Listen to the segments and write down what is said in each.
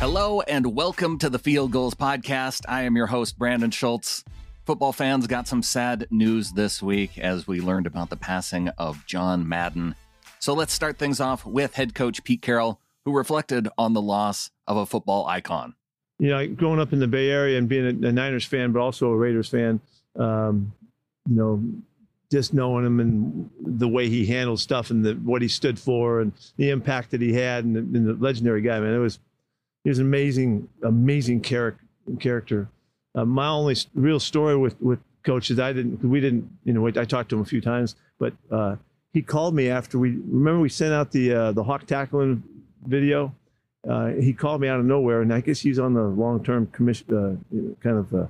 Hello and welcome to the Field Gulls Podcast. I am your host, Brandon Schultz. Football fans got some sad news this week as we learned about the passing of John Madden. So let's start things off with head coach Pete Carroll, who reflected on the loss of a football icon. You know, growing up in the Bay Area and being a, Niners fan, but also a Raiders fan, um, you know, just knowing him and the way he handled stuff and the, what he stood for and the impact that he had and the, and the legendary guy, man, it was he was an amazing, amazing character. Character. Uh, my only real story with with coach is I didn't, we didn't, you know, I talked to him a few times, but uh, he called me after we remember we sent out the uh, the hawk tackling video. Uh, he called me out of nowhere, and I guess he's on the long term commission, uh, kind of, uh, I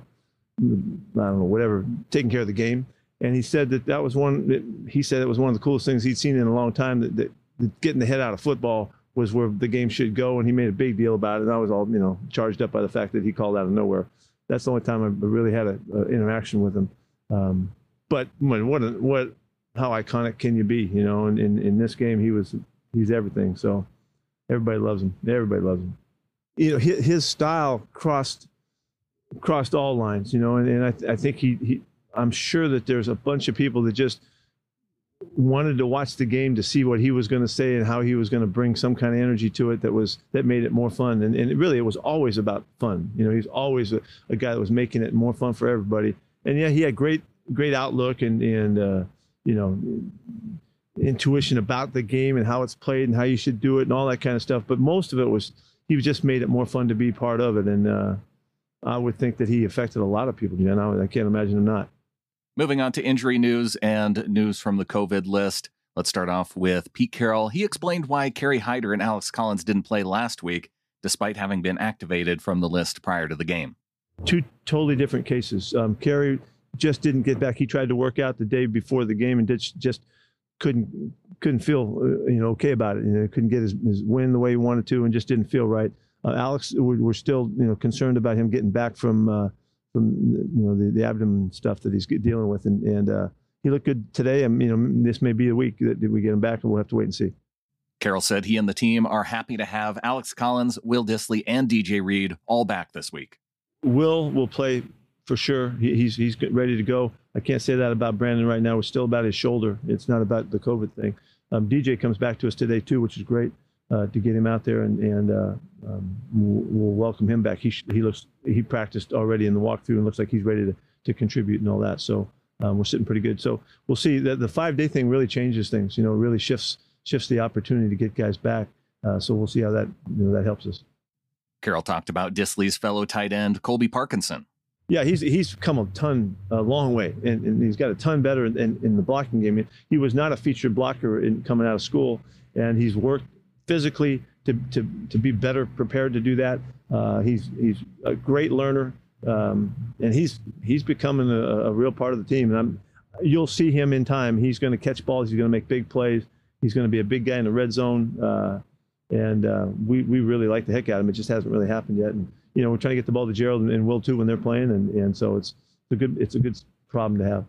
don't know, whatever, taking care of the game. And he said that that was one. That he said it was one of the coolest things he'd seen in a long time. That, that, that getting the head out of football was where the game should go, and he made a big deal about it. And I was all you know charged up by the fact that he called out of nowhere. That's the only time I really had an interaction with him. Um, but when, what what how iconic can you be? You know, and in, in this game he was he's everything. So everybody loves him. Everybody loves him. You know, his, his style crossed crossed all lines. You know, and, and I, I think he, he I'm sure that there's a bunch of people that just wanted to watch the game to see what he was going to say and how he was going to bring some kind of energy to it that was that made it more fun. And, and really it was always about fun. You know he's always a, a guy that was making it more fun for everybody. And yeah he had great great outlook and and uh, you know intuition about the game and how it's played and how you should do it and all that kind of stuff. But most of it was he just made it more fun to be part of it. And uh, I would think that he affected a lot of people you know I can't imagine him not Moving on to injury news and news from the COVID list. Let's start off with Pete Carroll. He explained why Kerry Hyder and Alex Collins didn't play last week, despite having been activated from the list prior to the game. Two totally different cases. Um, Kerry just didn't get back. He tried to work out the day before the game and did, just couldn't couldn't feel uh, you know okay about it. You know, couldn't get his, his win the way he wanted to, and just didn't feel right. Uh, Alex, we're, still you know concerned about him getting back from. Uh, from you know the, the abdomen stuff that he's dealing with, and, and uh, he looked good today. And you know this may be the week that we get him back, and we'll have to wait and see. Carroll said he and the team are happy to have Alex Collins, Will Dissly, and DJ Reed all back this week. Will will play for sure. He, he's he's ready to go. I can't say that about Brandon right now. We're still about his shoulder. It's not about the COVID thing. Um, DJ comes back to us today too, which is great uh, to get him out there and and uh, um, we'll, we'll, welcome him back. He he looks he practiced already in the walkthrough and looks like he's ready to to contribute and all that. So um, we're sitting pretty good. So we'll see that the five day thing really changes things. You know, really shifts shifts the opportunity to get guys back. Uh, so we'll see how that you know that helps us. Carroll talked about Dissly's fellow tight end Colby Parkinson. Yeah, he's he's come a ton, a long way, and, and he's got a ton better in, in, in the blocking game. He was not a featured blocker in coming out of school, and he's worked physically to, to, to be better prepared to do that. Uh, he's he's a great learner, um, and he's he's becoming a, a, real part of the team. And I'm, you'll see him in time. He's going to catch balls. He's going to make big plays. He's going to be a big guy in the red zone. Uh, and uh, we we really like the heck out of him. It just hasn't really happened yet. And you know we're trying to get the ball to Gerald and, and Will too when they're playing. And and so it's a good it's a good problem to have.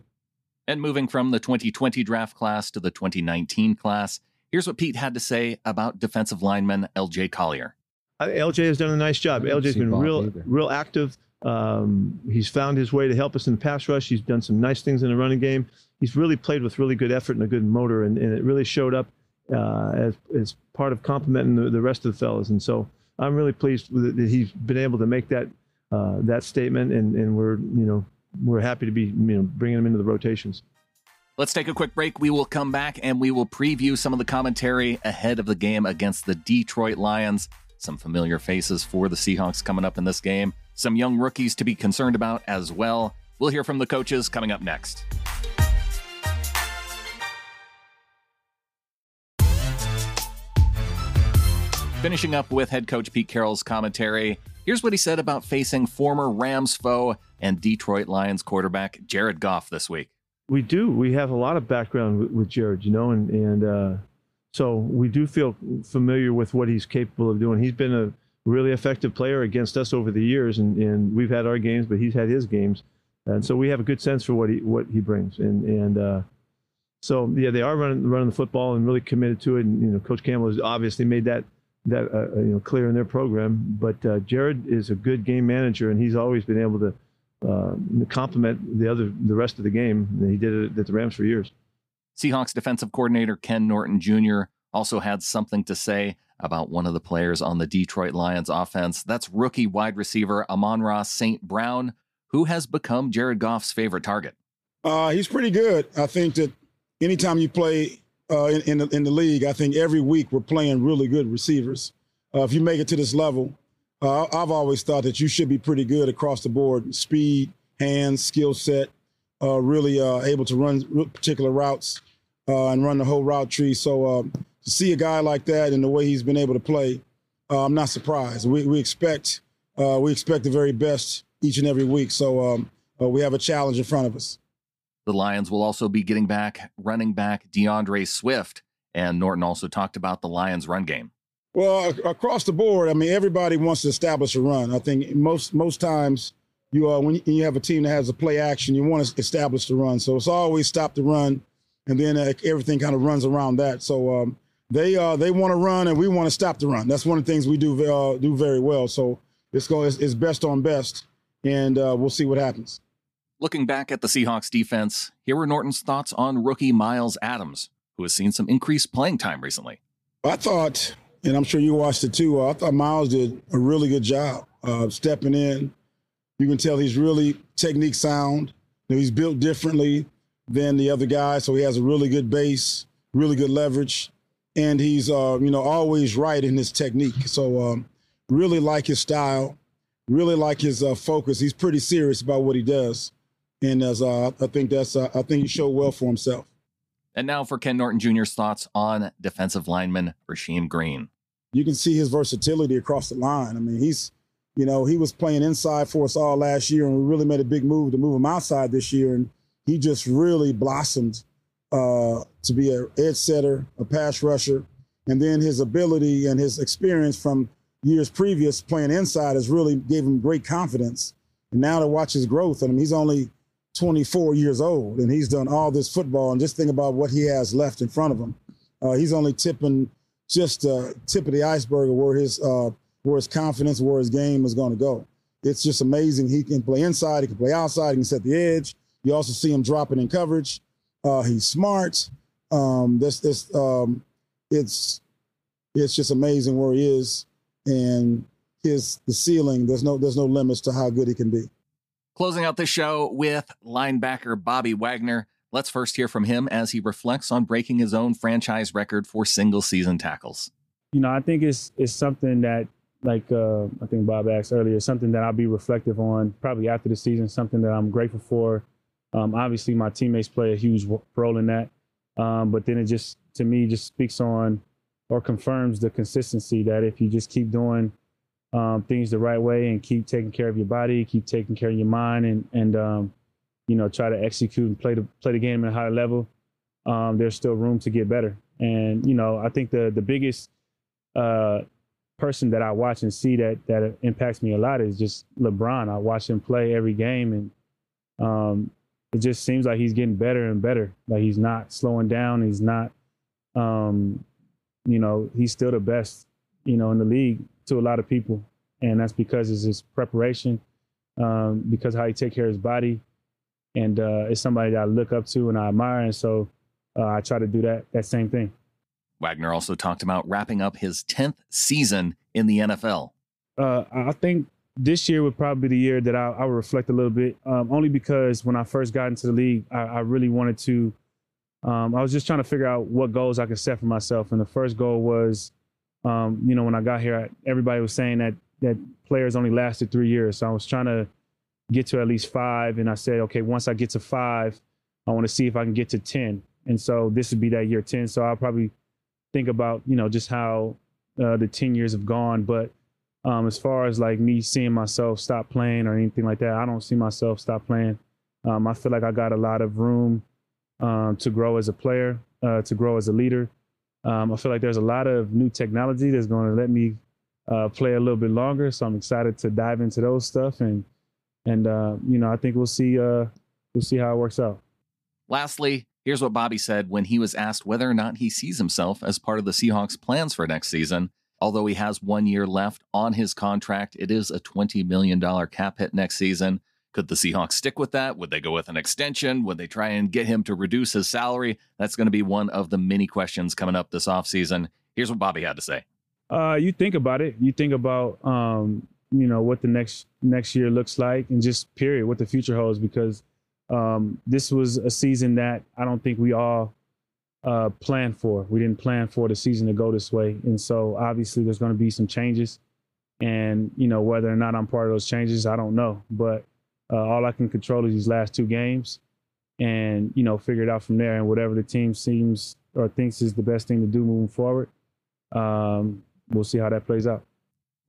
And moving from the 2020 draft class to the 2019 class. Here's what Pete had to say about defensive lineman LJ Collier. LJ has done a nice job. LJ's been real, either. real active. Um, he's found his way to help us in the pass rush. He's done some nice things in the running game. He's really played with really good effort and a good motor, and, and it really showed up uh, as, as part of complementing the, the rest of the fellas. And so I'm really pleased that he's been able to make that uh, that statement, and, and we're you know we're happy to be you know bringing him into the rotations. Let's take a quick break. We will come back and we will preview some of the commentary ahead of the game against the Detroit Lions. Some familiar faces for the Seahawks coming up in this game. Some young rookies to be concerned about as well. We'll hear from the coaches coming up next. Finishing up with head coach Pete Carroll's commentary, here's what he said about facing former Rams foe and Detroit Lions quarterback Jared Goff this week. We do. We have a lot of background with, with Jared, you know, and and uh, so we do feel familiar with what he's capable of doing. He's been a really effective player against us over the years, and, and we've had our games, but he's had his games, and so we have a good sense for what he what he brings. And and uh, so yeah, they are running running the football and really committed to it. And you know, Coach Campbell has obviously made that that uh, you know clear in their program. But uh, Jared is a good game manager, and he's always been able to uh, complement the other the rest of the game. And he did it at the Rams for years. Seahawks defensive coordinator Ken Norton Jr. also had something to say about one of the players on the Detroit Lions offense. That's rookie wide receiver Amon-Ra St. Brown, who has become Jared Goff's favorite target. Uh, he's pretty good. I think that anytime you play uh, in, in the, in, the, league, I think every week we're playing really good receivers. Uh, if you make it to this level, uh, I've always thought that you should be pretty good across the board speed, hands, skill set, uh, really uh, able to run particular routes and run the whole route tree. So um, to see a guy like that and the way he's been able to play, uh, I'm not surprised. We, we expect uh, we expect the very best each and every week. So um, uh, we have a challenge in front of us. The Lions will also be getting back running back D'Andre Swift, and Norton also talked about the Lions' run game. Well, across the board, I mean, everybody wants to establish a run. I think most most times you uh, when you have a team that has a play action, you want to establish the run. So it's always stop the run, and then uh, everything kind of runs around that. So um, they uh, they want to run and we want to stop the run. That's one of the things we do uh, do very well. So it's going it's, it's best on best, and uh, we'll see what happens. Looking back at the Seahawks defense, here are Norton's thoughts on rookie Myles Adams, who has seen some increased playing time recently. I thought, and I'm sure you watched it too. I thought Myles did a really good job stepping in. You can tell he's really technique sound. You know, he's built differently than the other guys, so he has a really good base, really good leverage and he's uh, you know always right in his technique. So um, really like his style, really like his uh, focus. He's pretty serious about what he does, and as uh, I think that's uh, I think he showed well for himself. And now for Ken Norton Jr.'s thoughts on defensive lineman Rasheem Green. You can see his versatility across the line. I mean, he's you know he was playing inside for us all last year, and we really made a big move to move him outside this year, and he just really blossomed uh, to be an edge setter, a pass rusher, and then his ability and his experience from years previous playing inside has really gave him great confidence. And now to watch his growth, I mean, he's only 24 years old and he's done all this football. And just think about what he has left in front of him. Uh, he's only tipping just the tip of the iceberg of where his uh, where his confidence, where his game is going to go. It's just amazing. He can play inside, he can play outside, he can set the edge. You also see him dropping in coverage. Uh, he's smart. Um, this this um, it's it's just amazing where he is and his the ceiling. There's no there's no limits to how good he can be. Closing out the show with linebacker Bobby Wagner. Let's first hear from him as he reflects on breaking his own franchise record for single season tackles. You know, I think it's it's something that like uh, I think Bob asked earlier, something that I'll be reflective on probably after the season, something that I'm grateful for um, obviously, my teammates play a huge role in that. Um, but then it just, to me, just speaks on or confirms the consistency that if you just keep doing um, things the right way and keep taking care of your body, keep taking care of your mind, and and um, you know try to execute and play the play the game at a higher level, um, there's still room to get better. And you know, I think the the biggest uh, person that I watch and see that that impacts me a lot is just LeBron. I watch him play every game, and um, it just seems like he's getting better and better. Like he's not slowing down. He's not, um, you know, he's still the best, you know, in the league to a lot of people, and that's because it's his preparation, um, because how he take care of his body, and uh, it's somebody that I look up to and I admire, and so uh, I try to do that that same thing. Wagner also talked about wrapping up his tenth season in the NFL. Uh, I think this year would probably be the year that I, I would reflect a little bit, um, only because when I first got into the league, I, I really wanted to. Um, I was just trying to figure out what goals I could set for myself, and the first goal was, um, you know, when I got here, everybody was saying that that players only lasted three years, so I was trying to get to at least five, and I said, okay, once I get to five, I want to see if I can get to ten, and so this would be that year ten. So I'll probably think about, you know, just how uh, the 10 years have gone. But um, as far as like me seeing myself stop playing or anything like that, I don't see myself stop playing. Um, I feel like I got a lot of room um, to grow as a player, uh, to grow as a leader. Um, I feel like there's a lot of new technology that's going to let me uh, play a little bit longer. So I'm excited to dive into those stuff and and uh, you know I think we'll see uh, we'll see how it works out. Lastly, here's what Bobby said when he was asked whether or not he sees himself as part of the Seahawks' plans for next season. Although he has one year left on his contract, it is a $20 million cap hit next season. Could the Seahawks stick with that? Would they go with an extension? Would they try and get him to reduce his salary? That's going to be one of the many questions coming up this offseason. Here's what Bobby had to say. Uh, you think about it. You think about um, you know what the next next year looks like, and just period what the future holds. Because um, this was a season that I don't think we all uh, planned for. We didn't plan for the season to go this way, and so obviously there's going to be some changes. And you know whether or not I'm part of those changes, I don't know. But uh, all I can control is these last two games, and you know, figure it out from there. And whatever the team seems or thinks is the best thing to do moving forward, um, we'll see how that plays out.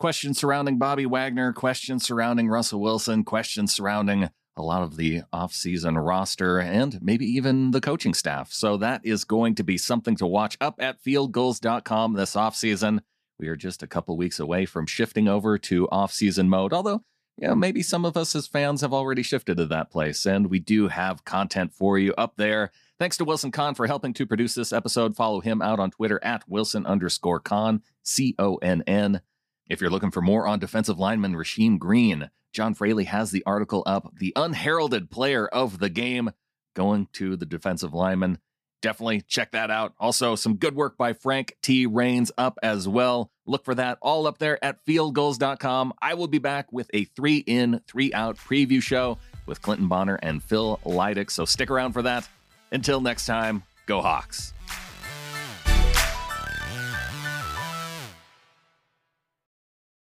Questions surrounding Bobby Wagner, questions surrounding Russell Wilson, questions surrounding a lot of the offseason roster and maybe even the coaching staff. So that is going to be something to watch up at fieldgulls.com this offseason. We are just a couple weeks away from shifting over to offseason mode, although you know, maybe some of us as fans have already shifted to that place, and we do have content for you up there. Thanks to Wilson Conn for helping to produce this episode. Follow him out on Twitter at Wilson underscore Conn, C O N N. If you're looking for more on defensive lineman Rasheem Green, John Fraley has the article up, The Unheralded Player of the Game, going to the defensive lineman. Definitely check that out. Also, some good work by Frank T. Raines up as well. Look for that all up there at fieldgulls.com. I will be back with a three in, three out preview show with Clinton Bonner and Phil Leidick. So stick around for that. Until next time, go Hawks.